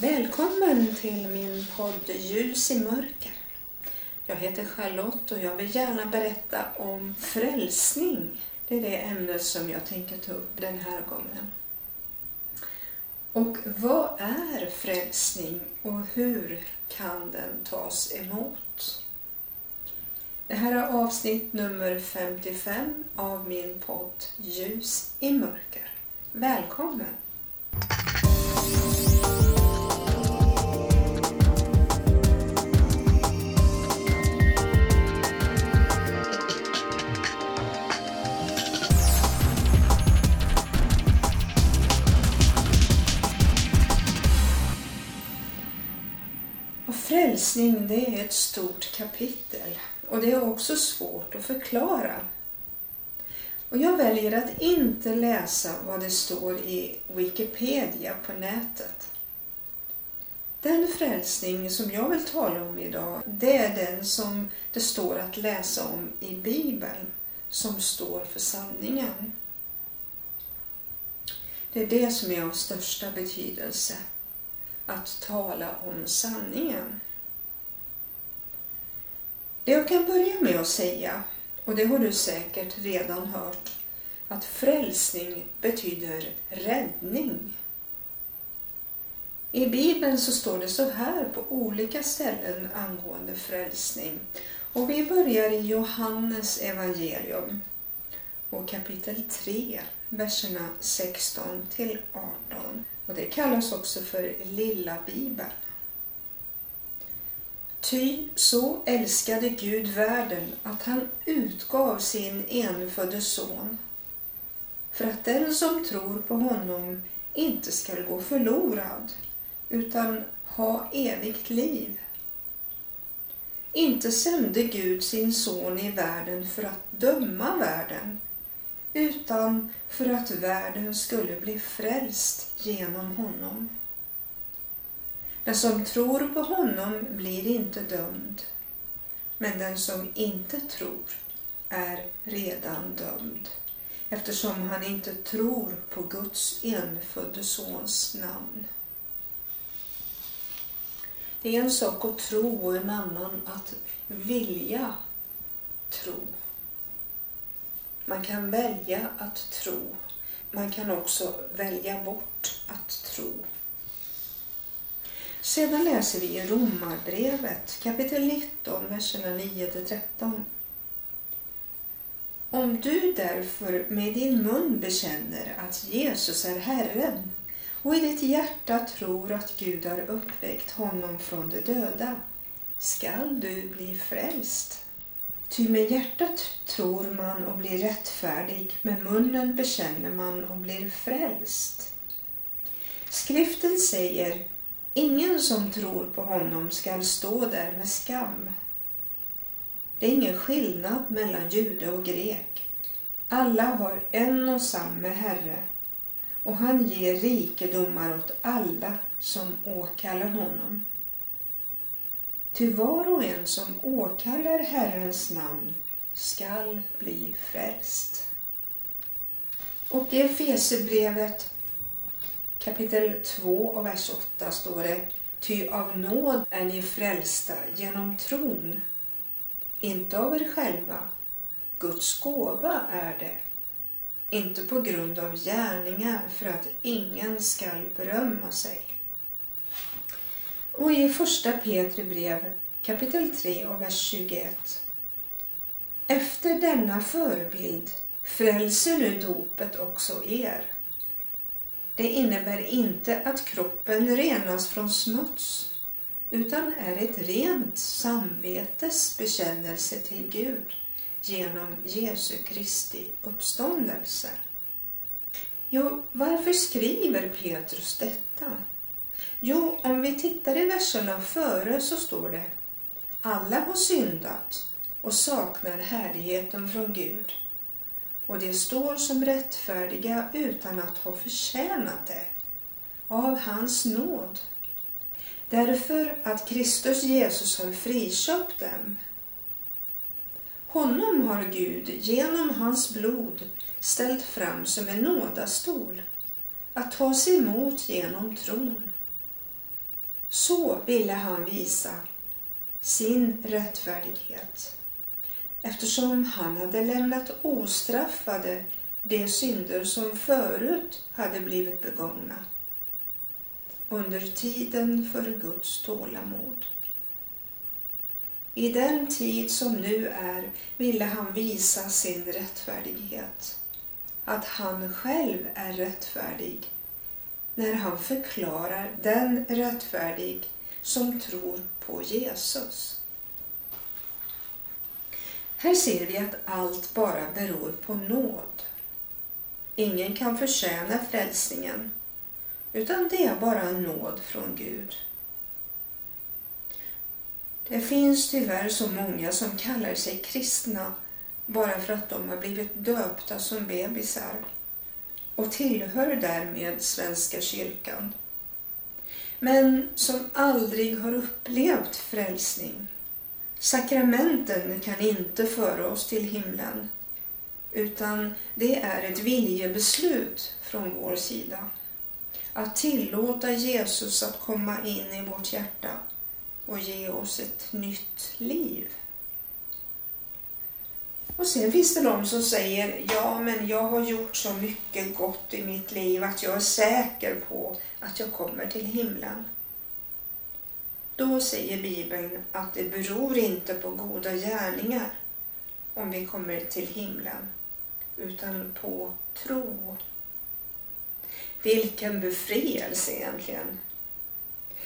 Välkommen till min podd Ljus i mörker. Jag heter Charlotte och jag vill gärna berätta om frälsning. Det är det ämnet som jag tänker ta upp den här gången. Och vad är frälsning och hur kan den tas emot? Det här är avsnitt nummer 55 av min podd Ljus i mörker. Välkommen! Frälsning det är ett stort kapitel och det är också svårt att förklara. Och jag väljer att inte läsa vad det står i Wikipedia på nätet. Den frälsning som jag vill tala om idag, det är den som det står att läsa om i Bibeln, som står för sanningen. Det är det som är av största betydelse, att tala om sanningen. Det jag kan börja med att säga, och det har du säkert redan hört, att frälsning betyder räddning. I Bibeln så står det så här på olika ställen angående frälsning. Och vi börjar i Johannes evangelium och kapitel 3, verserna 16 till 18. Och det kallas också för Lilla Bibeln. Ty så älskade Gud världen att han utgav sin enfödde son för att den som tror på honom inte skall gå förlorad utan ha evigt liv. Inte sände Gud sin son i världen för att döma världen utan för att världen skulle bli frälst genom honom. Den som tror på honom blir inte dömd, men den som inte tror är redan dömd eftersom han inte tror på Guds enfödde sons namn. Det är en sak att tro och en annan att vilja tro. Man kan välja att tro. Man kan också välja bort att tro. Sedan läser vi i Romarbrevet kapitel 19, verserna 9-13. Om du därför med din mun bekänner att Jesus är Herren och i ditt hjärta tror att Gud har uppväckt honom från de döda skall du bli frälst. Ty med hjärtat tror man och blir rättfärdig, med munnen bekänner man och blir frälst. Skriften säger Ingen som tror på honom skall stå där med skam. Det är ingen skillnad mellan jude och grek. Alla har en och samma Herre och han ger rikedomar åt alla som åkallar honom. Ty var och en som åkallar Herrens namn skall bli frälst. Och i Efesierbrevet kapitel 2 och vers 8 står det Ty av nåd är ni frälsta genom tron, inte av er själva. Guds gåva är det, inte på grund av gärningar för att ingen skall berömma sig. Och i första Petri brev kapitel 3 och vers 21. Efter denna förebild frälser nu dopet också er det innebär inte att kroppen renas från smuts utan är ett rent samvetes bekännelse till Gud genom Jesu Kristi uppståndelse. Jo, varför skriver Petrus detta? Jo, om vi tittar i verserna före så står det Alla har syndat och saknar härligheten från Gud och de står som rättfärdiga utan att ha förtjänat det av hans nåd. Därför att Kristus Jesus har friköpt dem. Honom har Gud genom hans blod ställt fram som en nådastol att tas emot genom tron. Så ville han visa sin rättfärdighet. Eftersom han hade lämnat ostraffade de synder som förut hade blivit begångna. Under tiden för Guds tålamod. I den tid som nu är ville han visa sin rättfärdighet, att han själv är rättfärdig när han förklarar den rättfärdig som tror på Jesus. Här ser vi att allt bara beror på nåd. Ingen kan förtjäna frälsningen, utan det är bara nåd från Gud. Det finns tyvärr så många som kallar sig kristna bara för att de har blivit döpta som bebisar och tillhör därmed Svenska kyrkan. Men som aldrig har upplevt frälsning. Sakramenten kan inte föra oss till himlen utan det är ett viljebeslut från vår sida. Att tillåta Jesus att komma in i vårt hjärta och ge oss ett nytt liv. Och sen finns det de som säger, ja men jag har gjort så mycket gott i mitt liv att jag är säker på att jag kommer till himlen. Då säger Bibeln att det beror inte på goda gärningar om vi kommer till himlen, utan på tro. Vilken befrielse egentligen!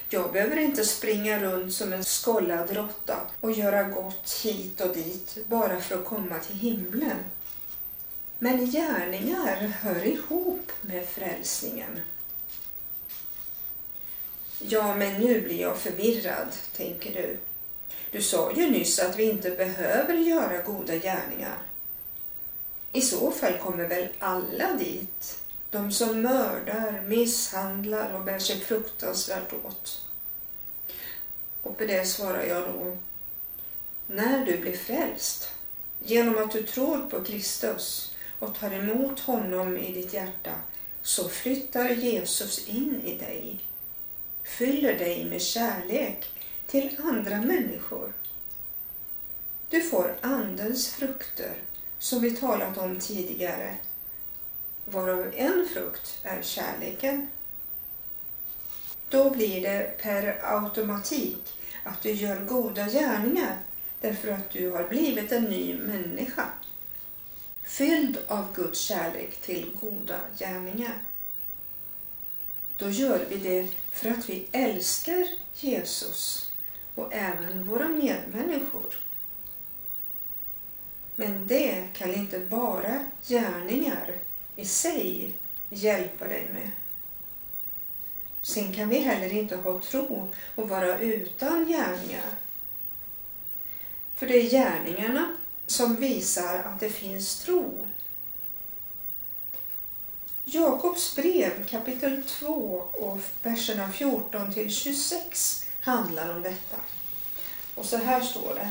Jag behöver inte springa runt som en skollad råtta och göra gott hit och dit bara för att komma till himlen. Men gärningar hör ihop med frälsningen. Ja, men nu blir jag förvirrad, tänker du. Du sa ju nyss att vi inte behöver göra goda gärningar. I så fall kommer väl alla dit? De som mördar, misshandlar och bär sig fruktansvärt åt. Och på det svarar jag då, när du blir frälst, genom att du tror på Kristus och tar emot honom i ditt hjärta, så flyttar Jesus in i dig, fyller dig med kärlek till andra människor. Du får Andens frukter, som vi talat om tidigare, varav en frukt är kärleken. Då blir det per automatik att du gör goda gärningar därför att du har blivit en ny människa. Fylld av Guds kärlek till goda gärningar. Då gör vi det för att vi älskar Jesus och även våra medmänniskor. Men det kan inte bara gärningar i sig hjälpa dig med. Sen kan vi heller inte ha tro och vara utan gärningar. För det är gärningarna som visar att det finns tro. Jakobs brev kapitel 2 och verserna 14 till 26 handlar om detta. Och så här står det.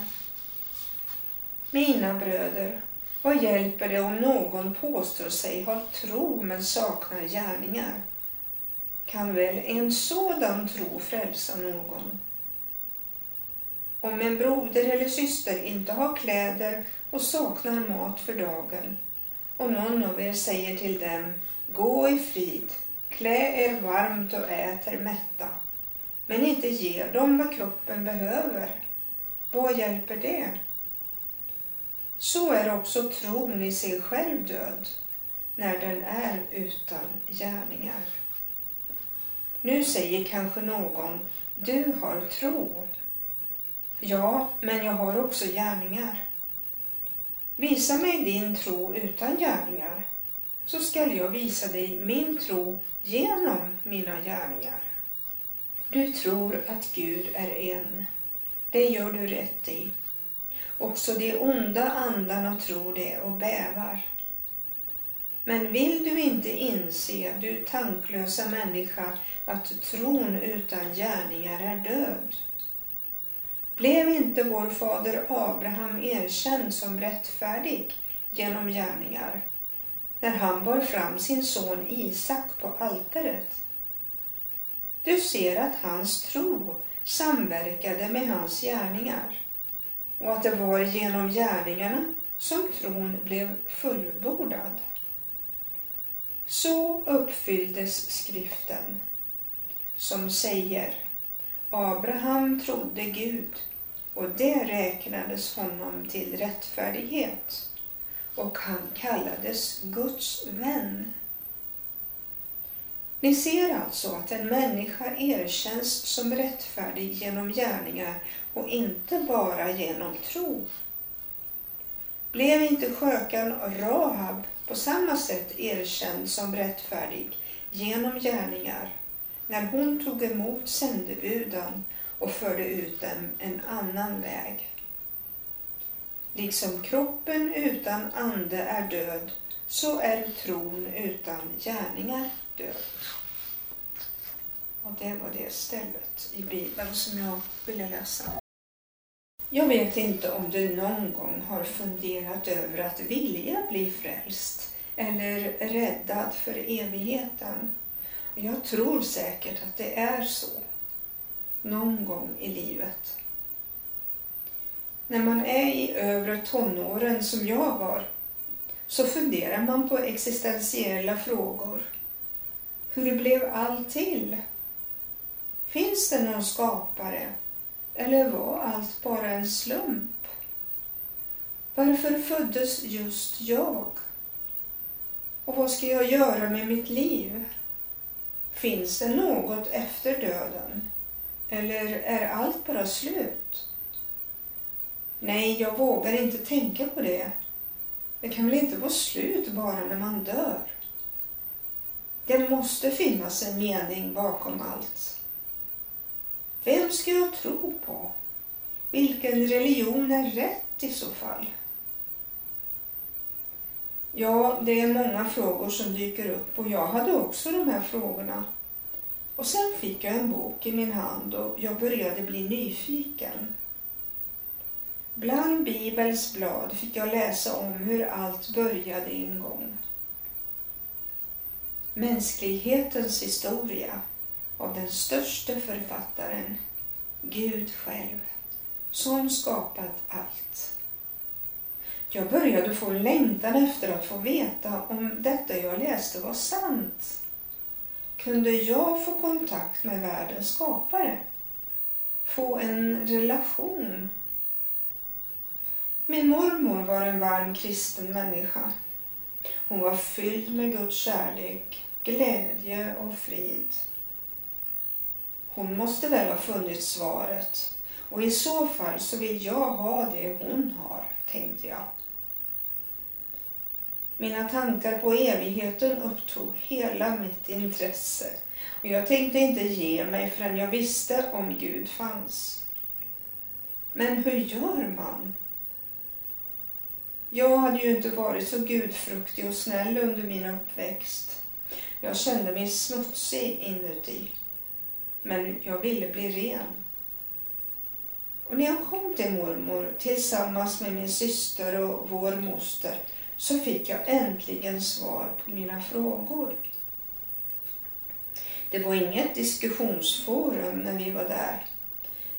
Mina bröder, vad hjälper det om någon påstår sig ha tro men saknar gärningar? Kan väl en sådan tro frälsa någon? Om en broder eller syster inte har kläder och saknar mat för dagen, och någon av er säger till dem, gå i frid, klä er varmt och ät er mätta, men inte ger dem vad kroppen behöver, vad hjälper det? Så är också tron i sig själv död, när den är utan gärningar. Nu säger kanske någon, du har tro. Ja, men jag har också gärningar. Visa mig din tro utan gärningar, så skall jag visa dig min tro genom mina gärningar. Du tror att Gud är en. Det gör du rätt i. Också de onda andarna tror det och bävar. Men vill du inte inse, du tanklösa människa, att tron utan gärningar är död? Blev inte vår fader Abraham erkänd som rättfärdig genom gärningar när han bar fram sin son Isak på altaret? Du ser att hans tro samverkade med hans gärningar och att det var genom gärningarna som tron blev fullbordad. Så uppfylldes skriften som säger Abraham trodde Gud och det räknades honom till rättfärdighet och han kallades Guds vän. Ni ser alltså att en människa erkänns som rättfärdig genom gärningar och inte bara genom tro. Blev inte skökan Rahab på samma sätt erkänd som rättfärdig genom gärningar när hon tog emot sändebuden och förde ut dem en annan väg? Liksom kroppen utan ande är död så är tron utan gärningar död. Och det var det stället i Bibeln som jag ville läsa. Jag vet inte om du någon gång har funderat över att vilja bli frälst eller räddad för evigheten. Jag tror säkert att det är så. Någon gång i livet. När man är i övre tonåren som jag var så funderar man på existentiella frågor. Hur blev allt till? Finns det någon skapare? Eller var allt bara en slump? Varför föddes just jag? Och vad ska jag göra med mitt liv? Finns det något efter döden? Eller är allt bara slut? Nej, jag vågar inte tänka på det. Det kan väl inte vara slut bara när man dör? Det måste finnas en mening bakom allt. Vem ska jag tro på? Vilken religion är rätt i så fall? Ja, det är många frågor som dyker upp och jag hade också de här frågorna. Och sen fick jag en bok i min hand och jag började bli nyfiken. Bland Bibels blad fick jag läsa om hur allt började en gång. Mänsklighetens historia av den största författaren, Gud själv, som skapat allt. Jag började få längtan efter att få veta om detta jag läste var sant. Kunde jag få kontakt med världens skapare? Få en relation? Min mormor var en varm kristen människa. Hon var fylld med Guds kärlek, glädje och frid. Hon måste väl ha funnit svaret och i så fall så vill jag ha det hon har, tänkte jag. Mina tankar på evigheten upptog hela mitt intresse och jag tänkte inte ge mig förrän jag visste om Gud fanns. Men hur gör man? Jag hade ju inte varit så gudfruktig och snäll under min uppväxt. Jag kände mig smutsig inuti men jag ville bli ren. Och när jag kom till mormor tillsammans med min syster och vår moster så fick jag äntligen svar på mina frågor. Det var inget diskussionsforum när vi var där.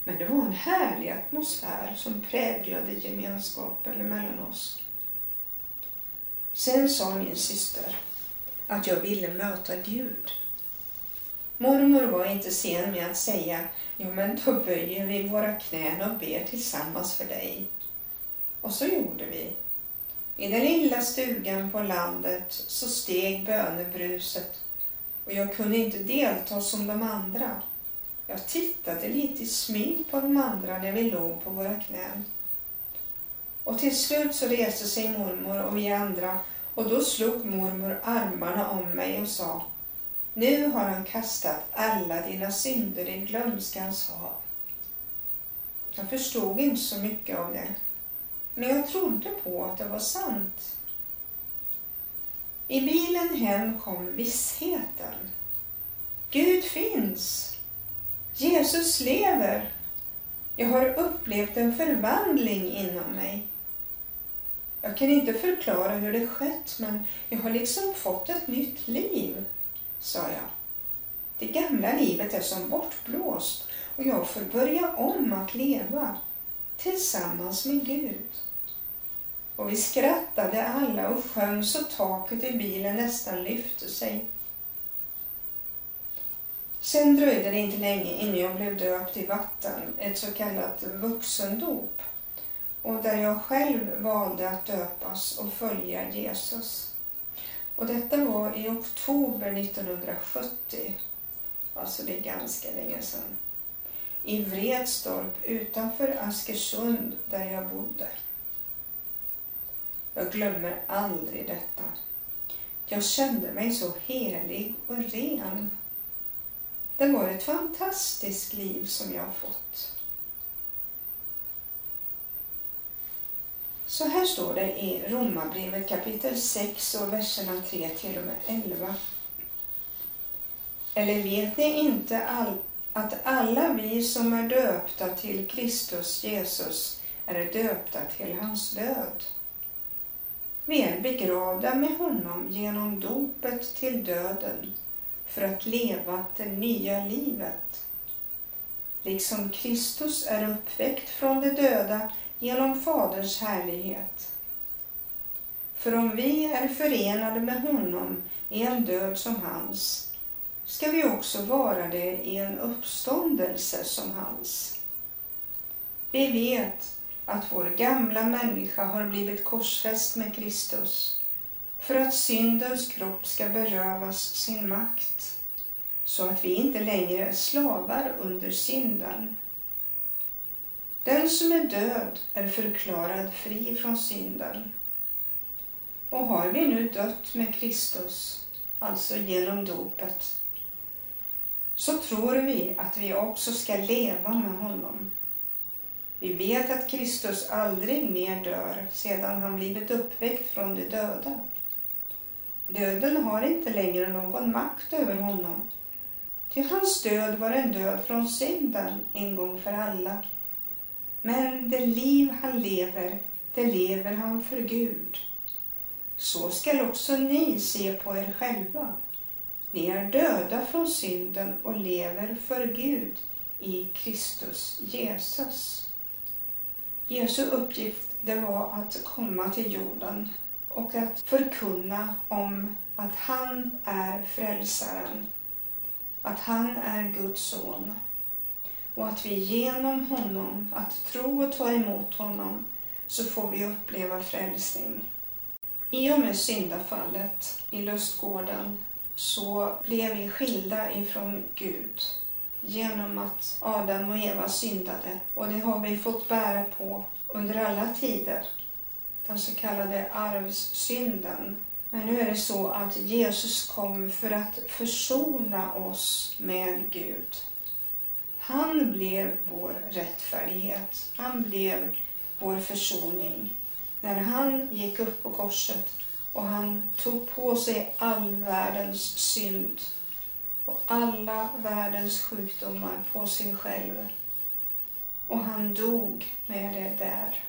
Men det var en härlig atmosfär som präglade gemenskapen mellan oss. Sen sa min syster att jag ville möta Gud. Mormor var inte sen med att säga, jo men då böjer vi våra knän och ber tillsammans för dig. Och så gjorde vi. I den lilla stugan på landet så steg bönebruset och jag kunde inte delta som de andra. Jag tittade lite i smyg på de andra när vi låg på våra knän. Och till slut så reste sig mormor och vi andra och då slog mormor armarna om mig och sa nu har han kastat alla dina synder i glömskans hav. Jag förstod inte så mycket av det, men jag trodde på att det var sant. I bilen hem kom vissheten. Gud finns. Jesus lever. Jag har upplevt en förvandling inom mig. Jag kan inte förklara hur det skett, men jag har liksom fått ett nytt liv sa jag. Det gamla livet är som bortblåst och jag får börja om att leva tillsammans med Gud. Och vi skrattade alla och sjöng så taket i bilen nästan lyfte sig. Sen dröjde det inte länge innan jag blev döpt i vatten, ett så kallat vuxendop. Och där jag själv valde att döpas och följa Jesus. Och detta var i oktober 1970. Alltså det är ganska länge sedan. I Vredstorp utanför Askersund där jag bodde. Jag glömmer aldrig detta. Jag kände mig så helig och ren. Det var ett fantastiskt liv som jag fått. Så här står det i Romarbrevet kapitel 6 och verserna 3 till och med 11. Eller vet ni inte all, att alla vi som är döpta till Kristus Jesus är döpta till hans död? Vi är begravda med honom genom dopet till döden för att leva det nya livet. Liksom Kristus är uppväckt från de döda genom Faderns härlighet. För om vi är förenade med honom i en död som hans, ska vi också vara det i en uppståndelse som hans. Vi vet att vår gamla människa har blivit korsfäst med Kristus för att syndens kropp ska berövas sin makt så att vi inte längre är slavar under synden. Den som är död är förklarad fri från synden. Och har vi nu dött med Kristus, alltså genom dopet, så tror vi att vi också ska leva med honom. Vi vet att Kristus aldrig mer dör sedan han blivit uppväckt från de döda. Döden har inte längre någon makt över honom. Ty hans död var en död från synden en gång för alla. Men det liv han lever, det lever han för Gud. Så skall också ni se på er själva. Ni är döda från synden och lever för Gud i Kristus Jesus. Jesu uppgift det var att komma till jorden och att förkunna om att han är frälsaren, att han är Guds son och att vi genom honom, att tro och ta emot honom, så får vi uppleva frälsning. I och med syndafallet i lustgården så blev vi skilda ifrån Gud genom att Adam och Eva syndade och det har vi fått bära på under alla tider. Den så kallade arvssynden. Men nu är det så att Jesus kom för att försona oss med Gud. Han blev vår rättfärdighet. Han blev vår försoning. När han gick upp på korset och han tog på sig all världens synd och alla världens sjukdomar på sig själv. Och han dog med det där.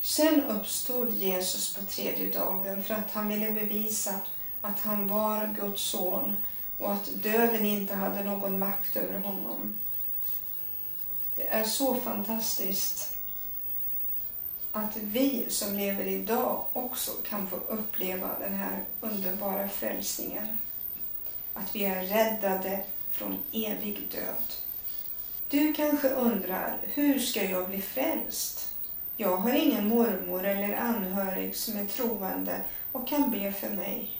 Sen uppstod Jesus på tredje dagen för att han ville bevisa att han var Guds son och att döden inte hade någon makt över honom. Det är så fantastiskt att vi som lever idag också kan få uppleva den här underbara frälsningen. Att vi är räddade från evig död. Du kanske undrar, hur ska jag bli frälst? Jag har ingen mormor eller anhörig som är troende och kan be för mig.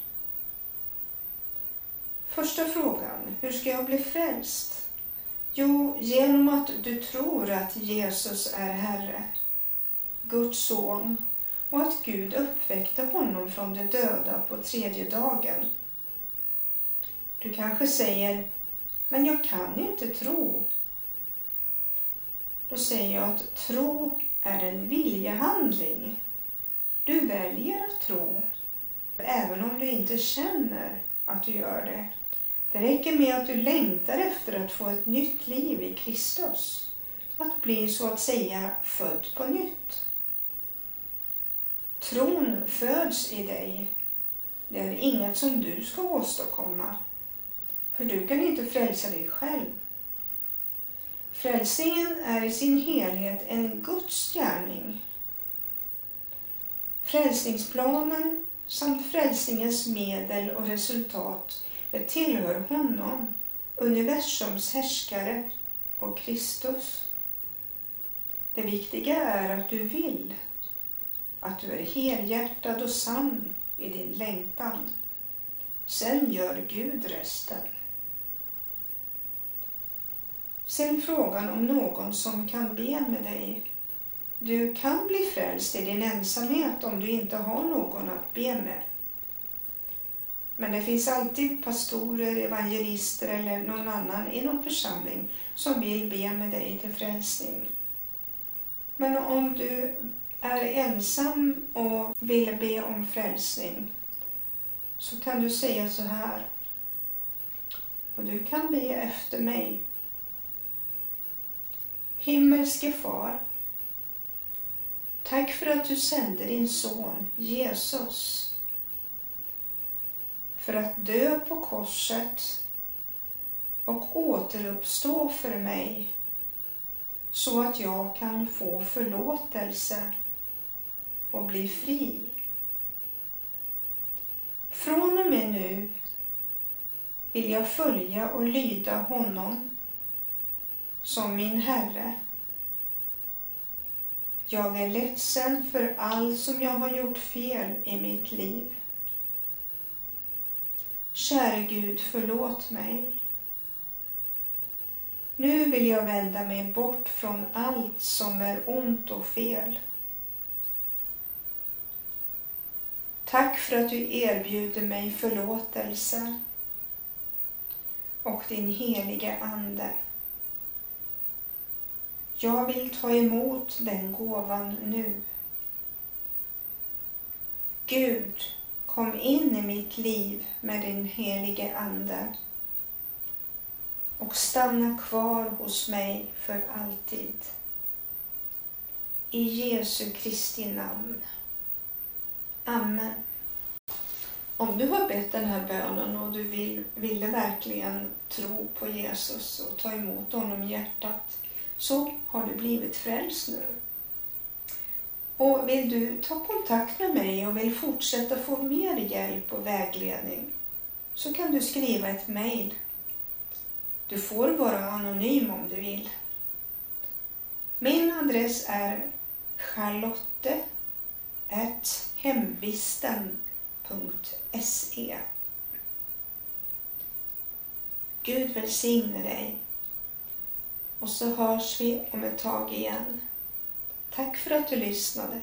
Första frågan, hur ska jag bli frälst? Jo, genom att du tror att Jesus är Herre, Guds son och att Gud uppväckte honom från de döda på tredje dagen. Du kanske säger, men jag kan inte tro. Då säger jag att tro är en viljehandling. Du väljer att tro, även om du inte känner att du gör det. Det räcker med att du längtar efter att få ett nytt liv i Kristus. Att bli så att säga född på nytt. Tron föds i dig. Det är inget som du ska åstadkomma. För du kan inte frälsa dig själv. Frälsningen är i sin helhet en Guds gärning. Frälsningsplanen samt frälsningens medel och resultat det tillhör honom, universums härskare och Kristus. Det viktiga är att du vill, att du är helhjärtad och sann i din längtan. Sen gör Gud resten. Sen frågan om någon som kan be med dig. Du kan bli frälst i din ensamhet om du inte har någon att be med. Men det finns alltid pastorer, evangelister eller någon annan i någon församling som vill be med dig till frälsning. Men om du är ensam och vill be om frälsning så kan du säga så här. Och du kan be efter mig. Himmelske far. Tack för att du sände din son Jesus för att dö på korset och återuppstå för mig så att jag kan få förlåtelse och bli fri. Från och med nu vill jag följa och lyda honom som min Herre. Jag är ledsen för allt som jag har gjort fel i mitt liv. Käre Gud, förlåt mig. Nu vill jag vända mig bort från allt som är ont och fel. Tack för att du erbjuder mig förlåtelse och din helige Ande. Jag vill ta emot den gåvan nu. Gud, Kom in i mitt liv med din helige Ande och stanna kvar hos mig för alltid. I Jesu Kristi namn. Amen. Om du har bett den här bönen och du vill, ville verkligen tro på Jesus och ta emot honom i hjärtat så har du blivit frälst nu. Och vill du ta kontakt med mig och vill fortsätta få mer hjälp och vägledning så kan du skriva ett mejl. Du får vara anonym om du vill. Min adress är charlotte.hemvisten.se Gud välsigne dig. Och så hörs vi om ett tag igen. Tack för att du lyssnade.